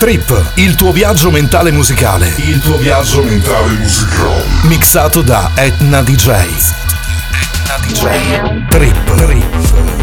Trip, il tuo viaggio mentale musicale. Il tuo viaggio mentale musicale. Mixato da Etna DJ. Etna DJ. Trip. Trip.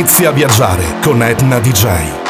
Inizia a viaggiare con Etna DJ.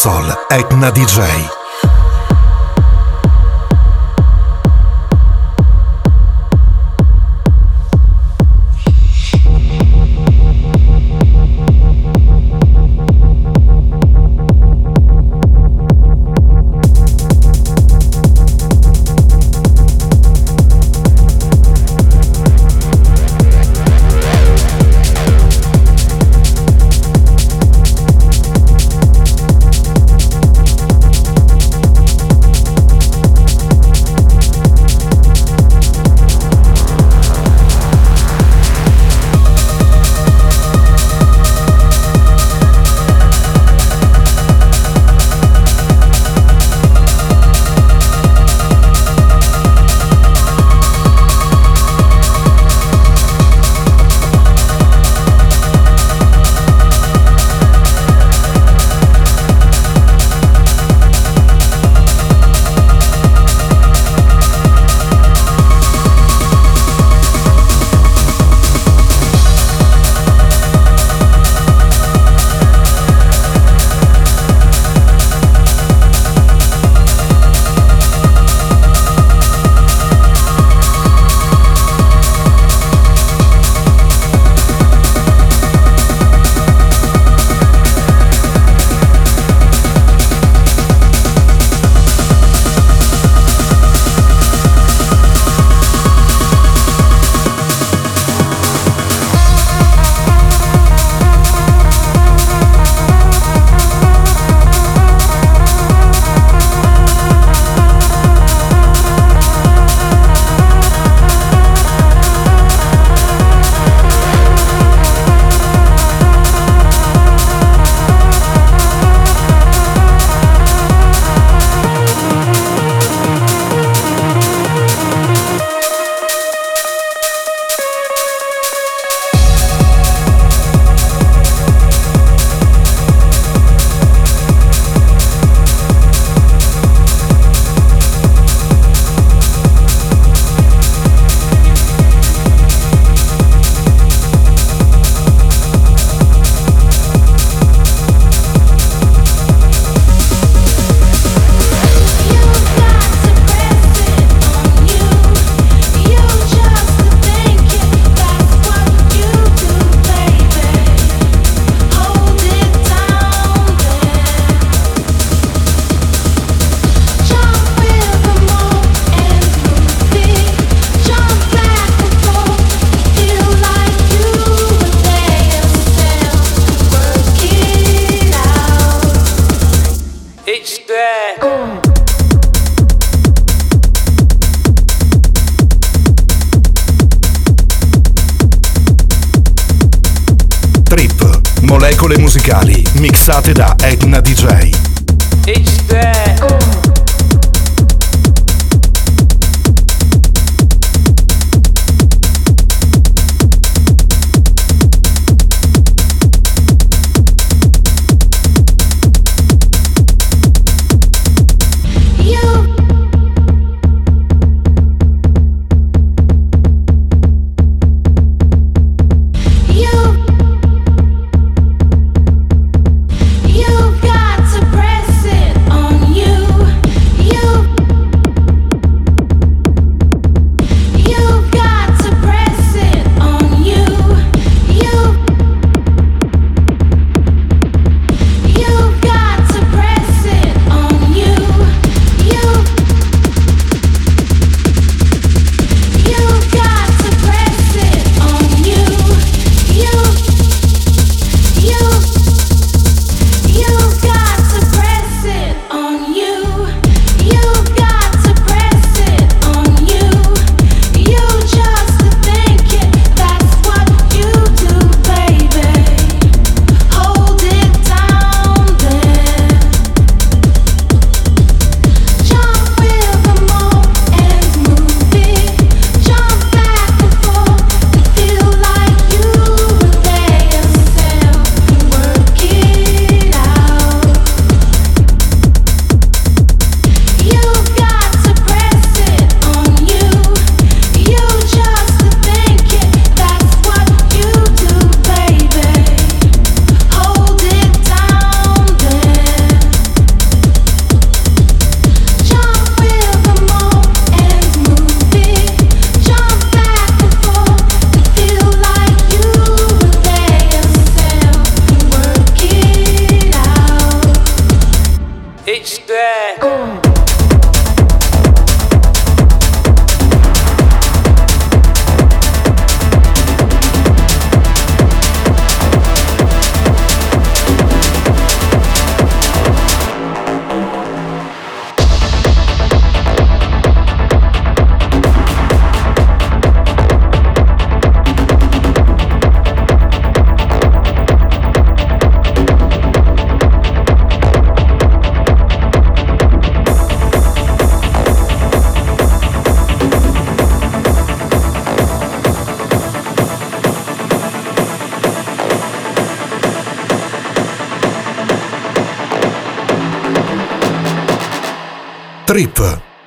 Console Etna DJ. Mixate da Etna DJ. It's there.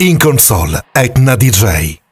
In console Etna DJ.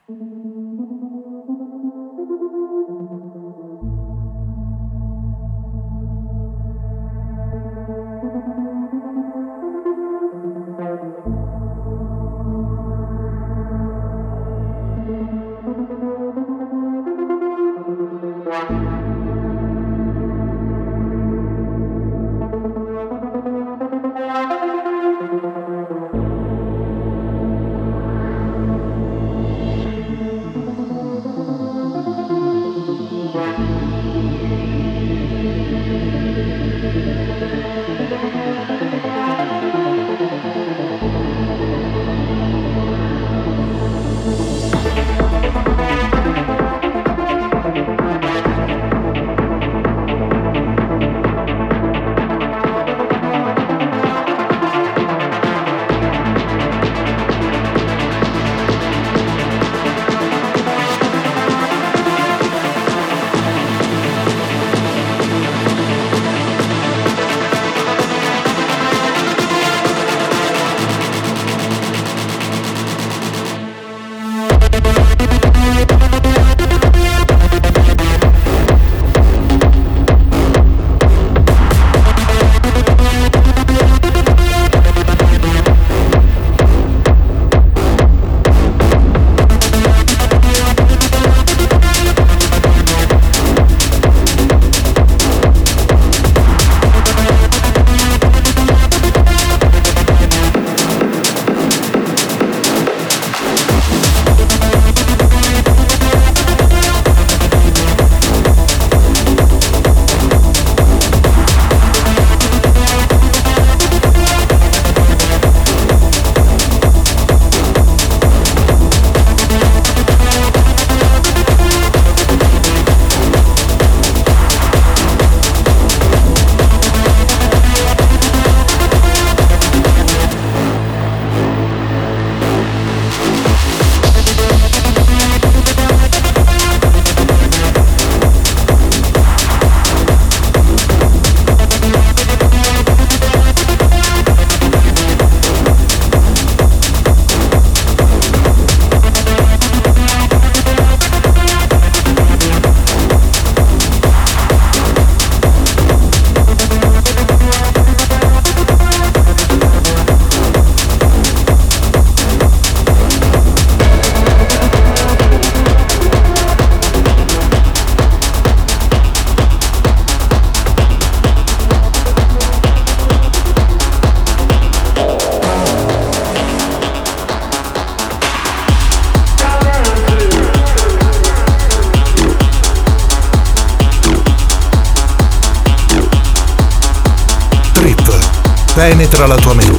La tua mente.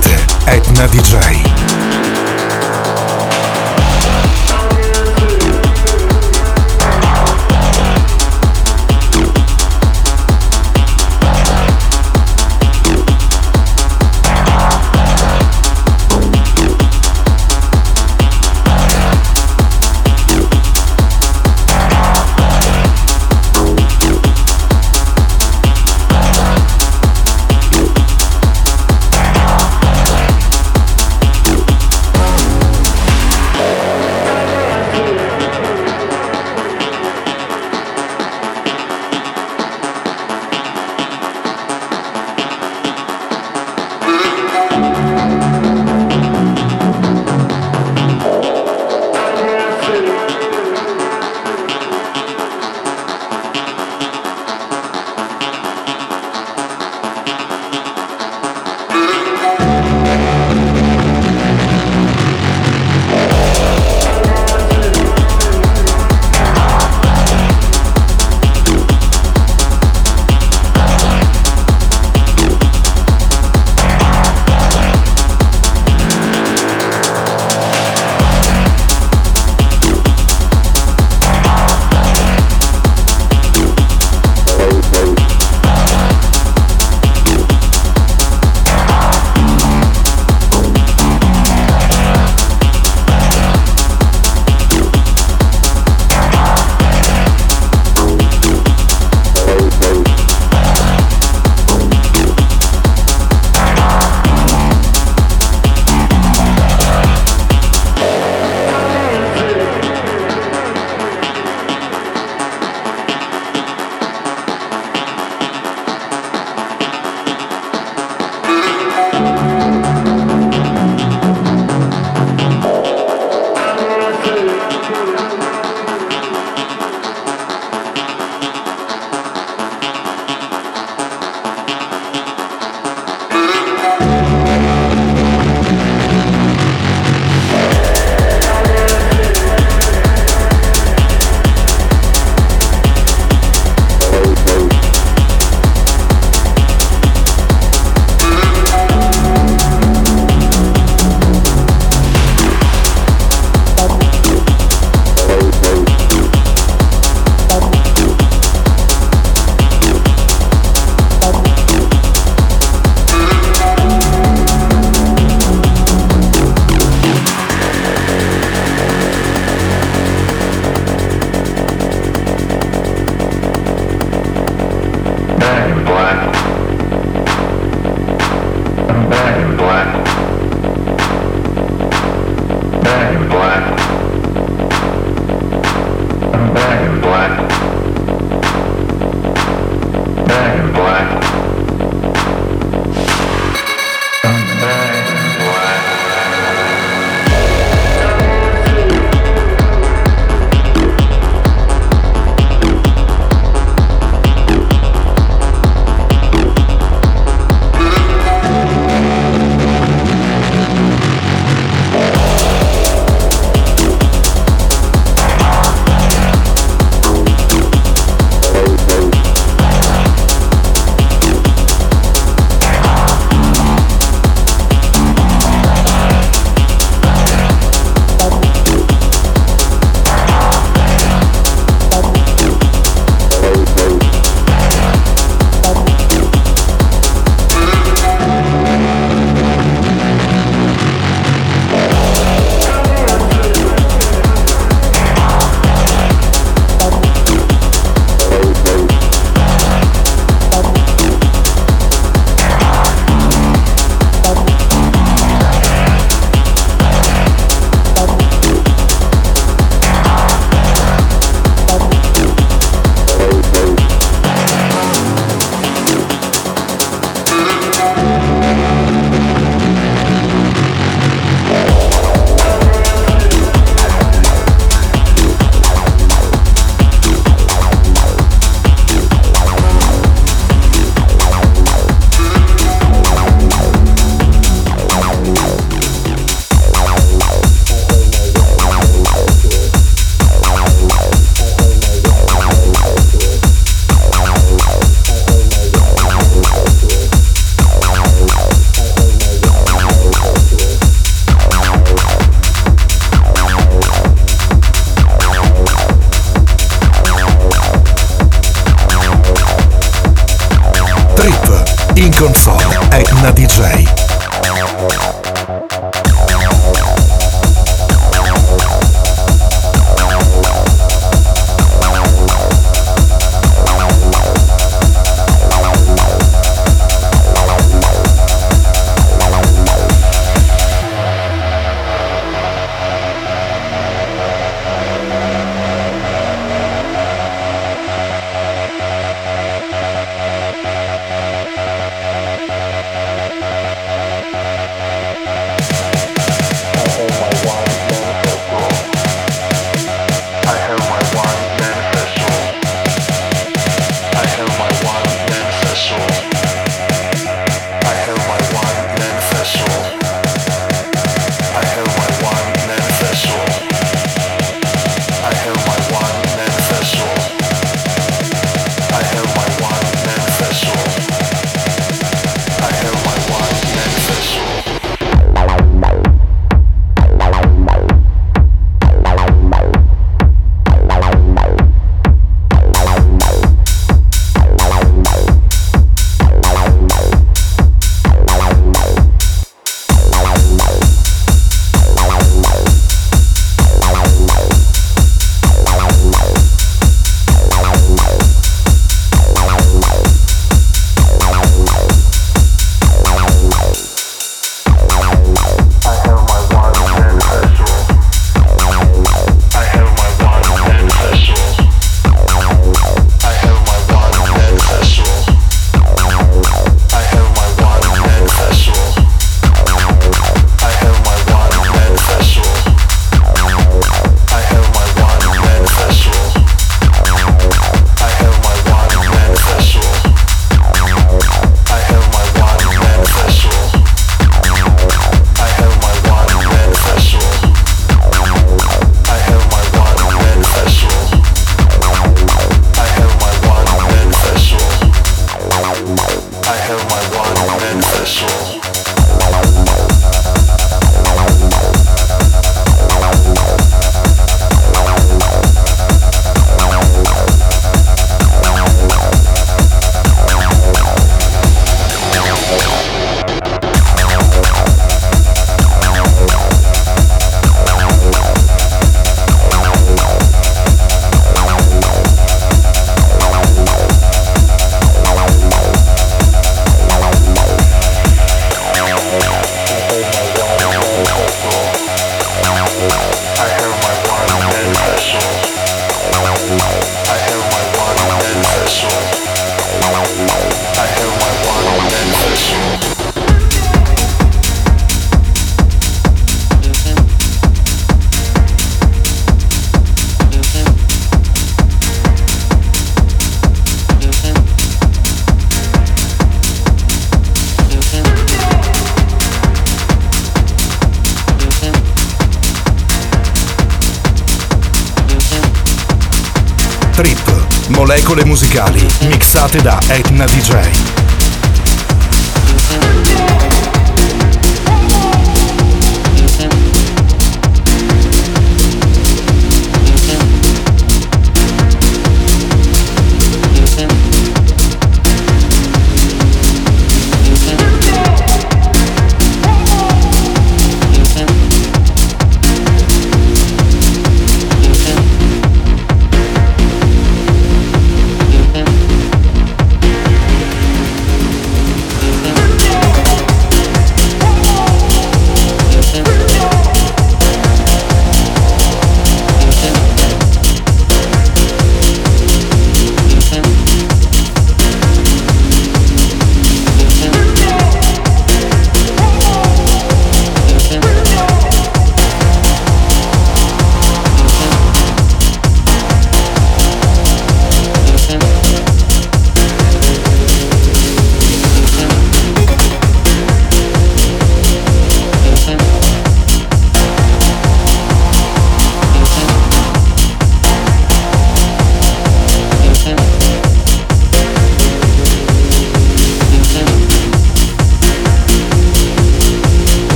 Mixate da Etna DJ.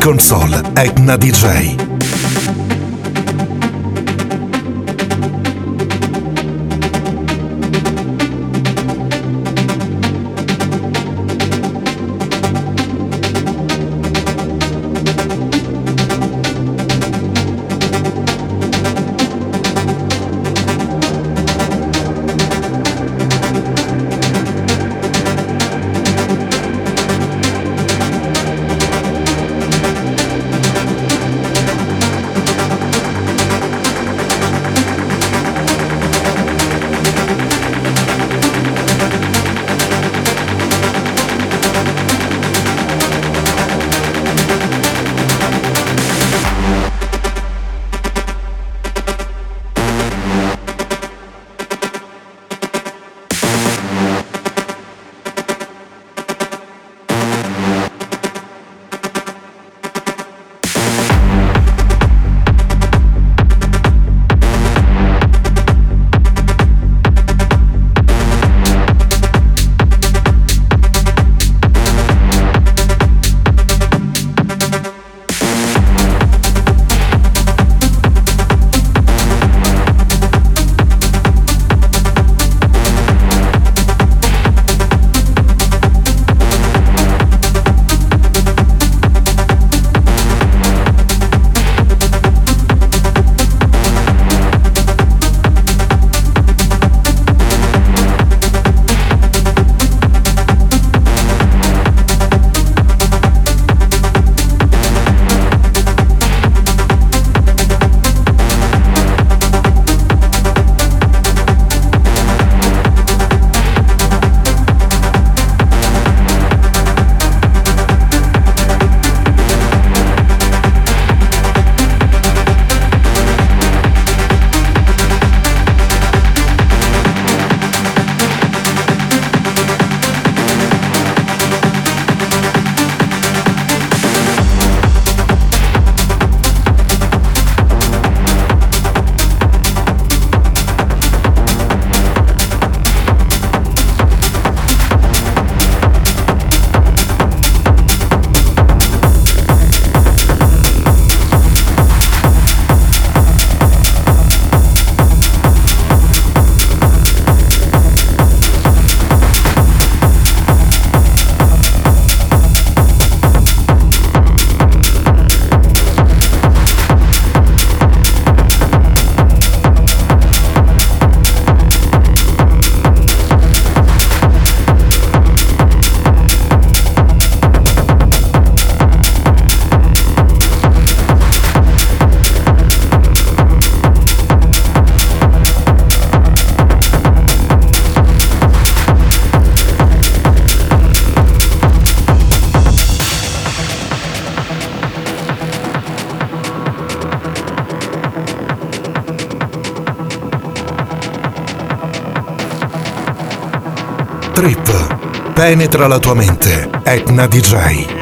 Console, Etna DJ. Trip. Penetra la tua mente. Etna DJ.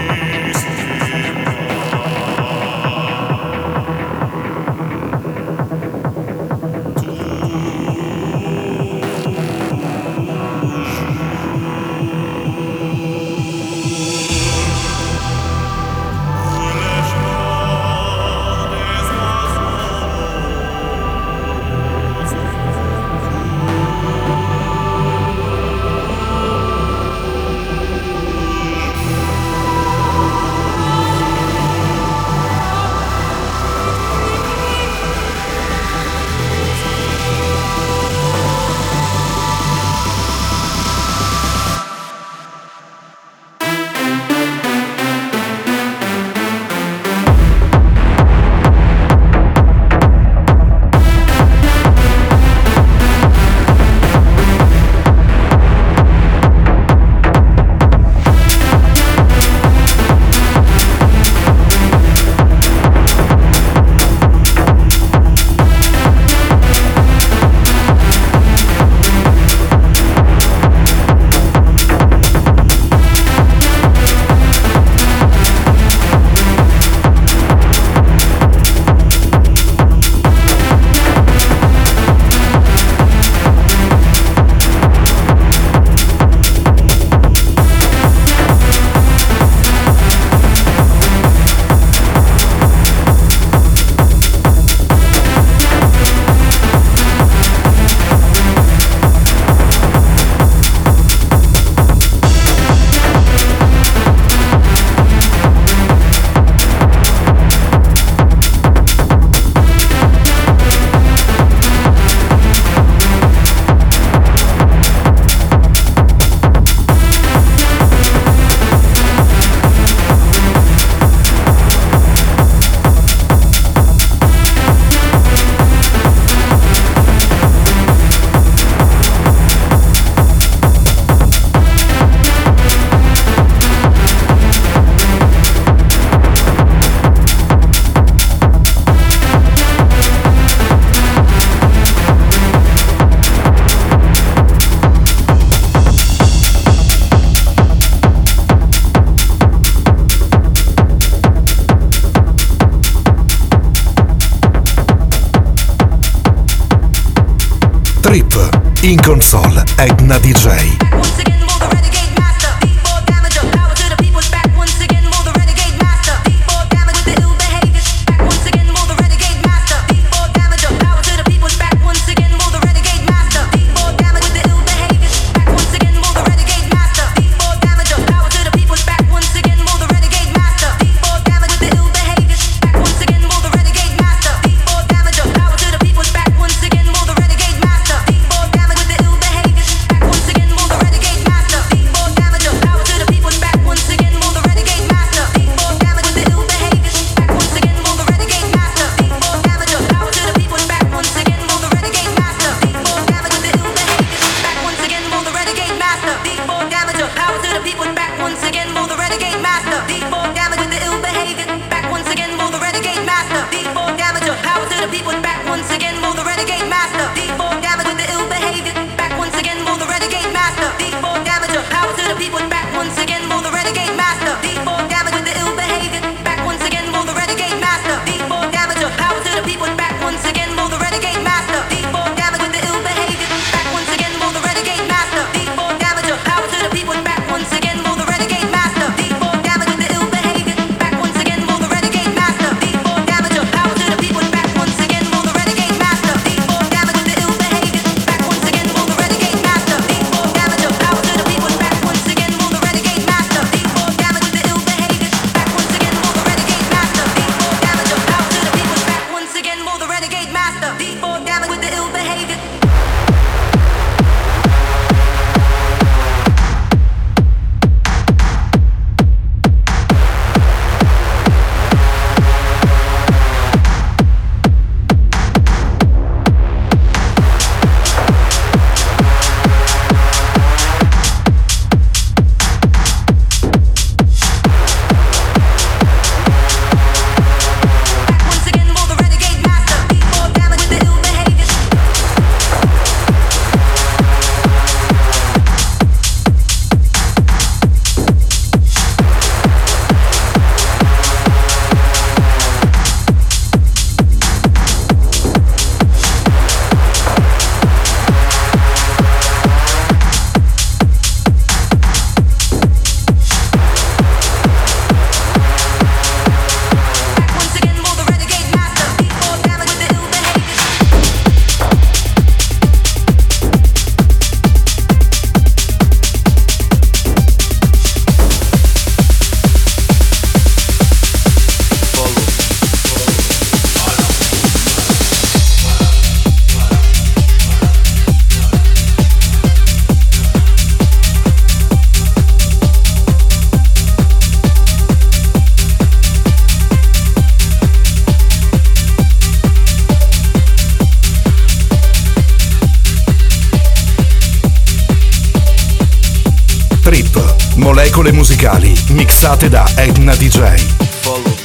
Mixate da Edna DJ. image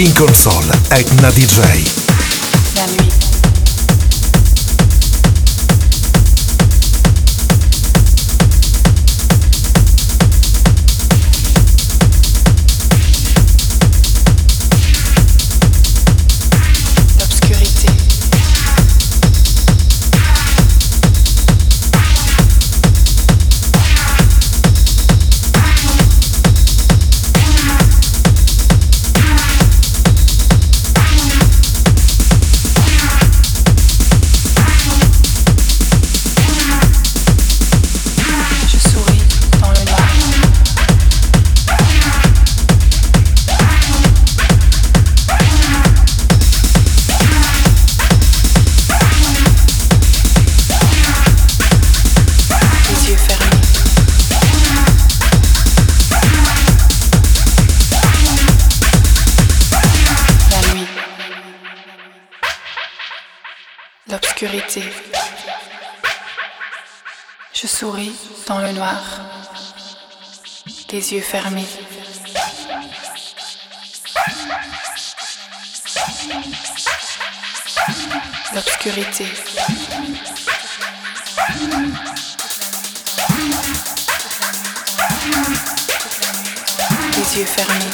In console Etna DJ. les yeux fermés. L'obscurité. Les yeux fermés.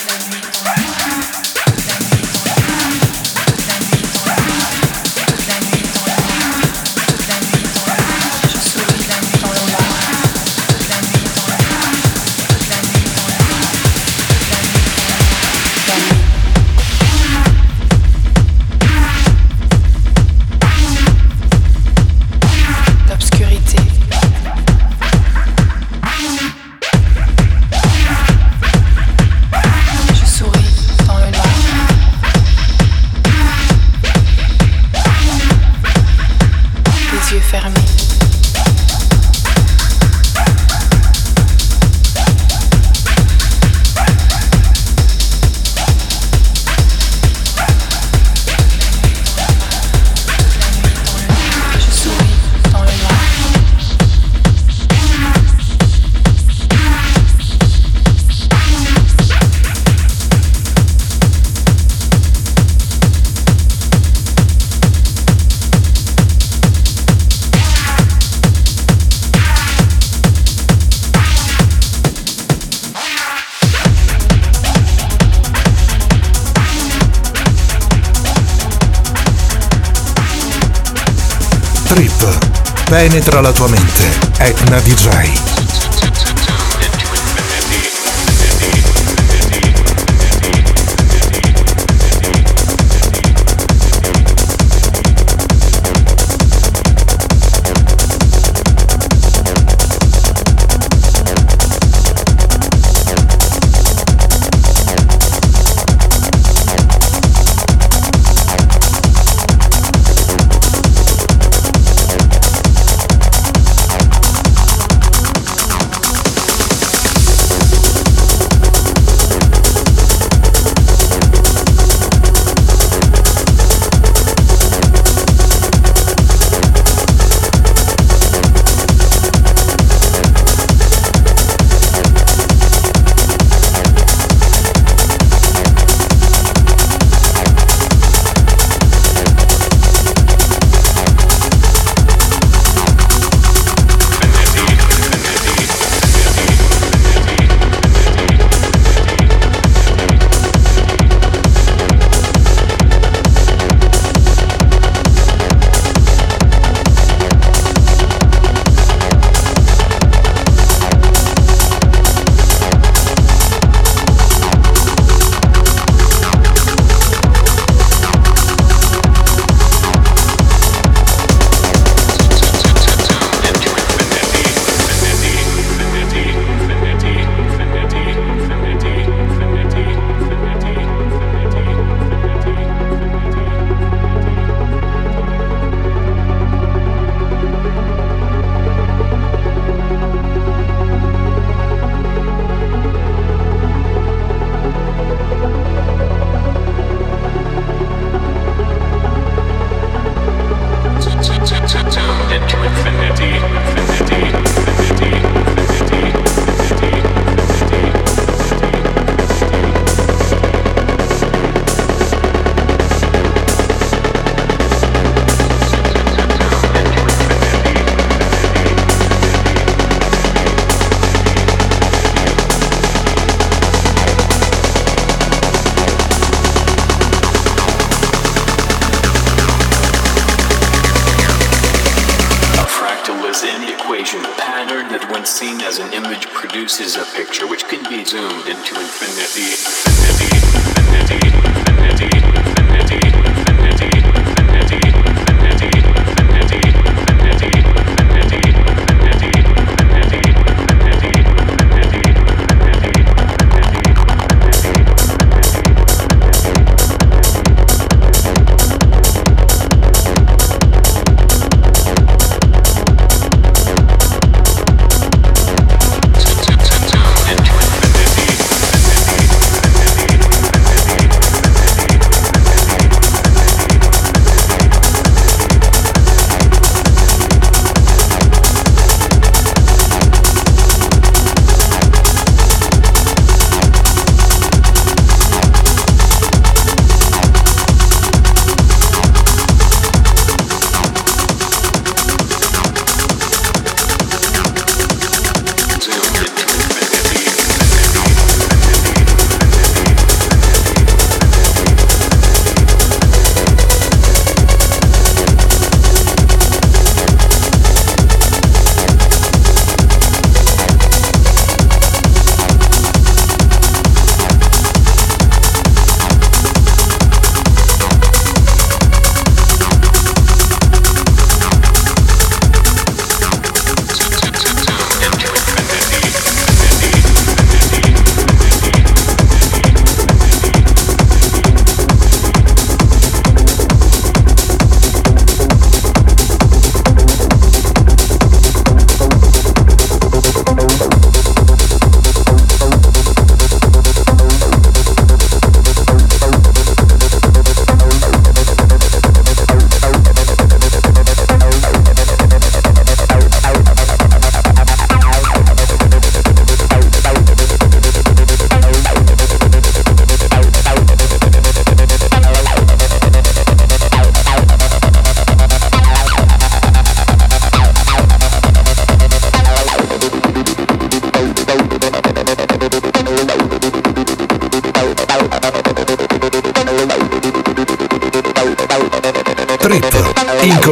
penetra la tua mente. Etna DJ.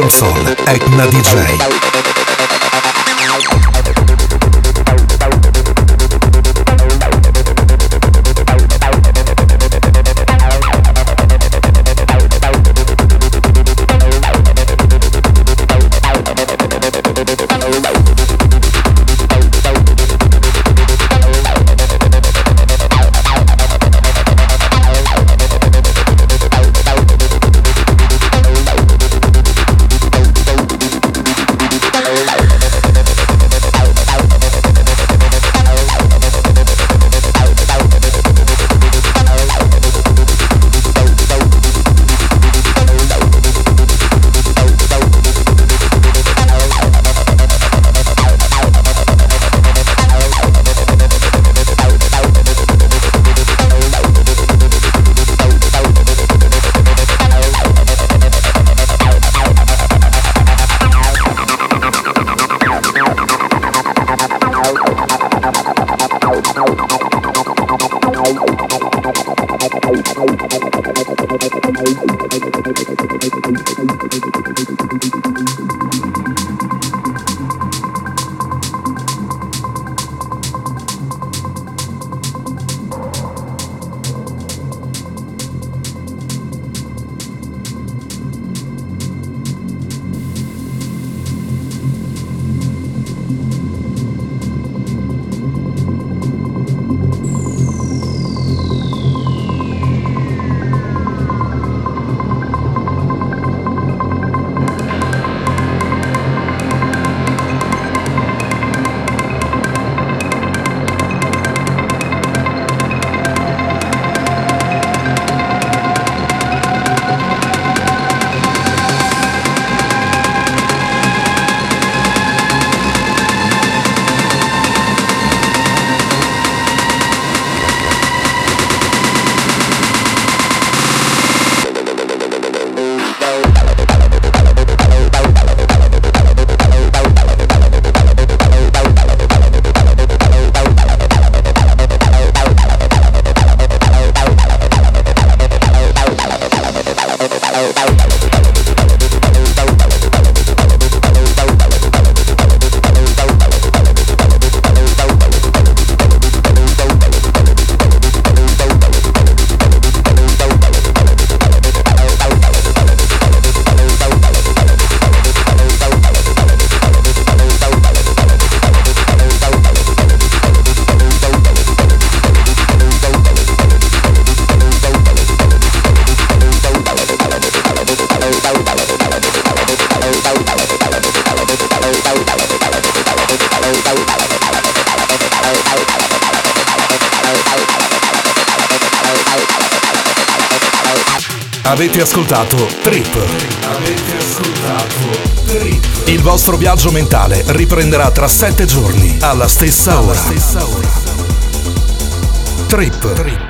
Soulful, Egna DJ. Ascoltato Trip. Avete ascoltato Trip. Il vostro viaggio mentale riprenderà tra sette giorni alla stessa ora. Trip.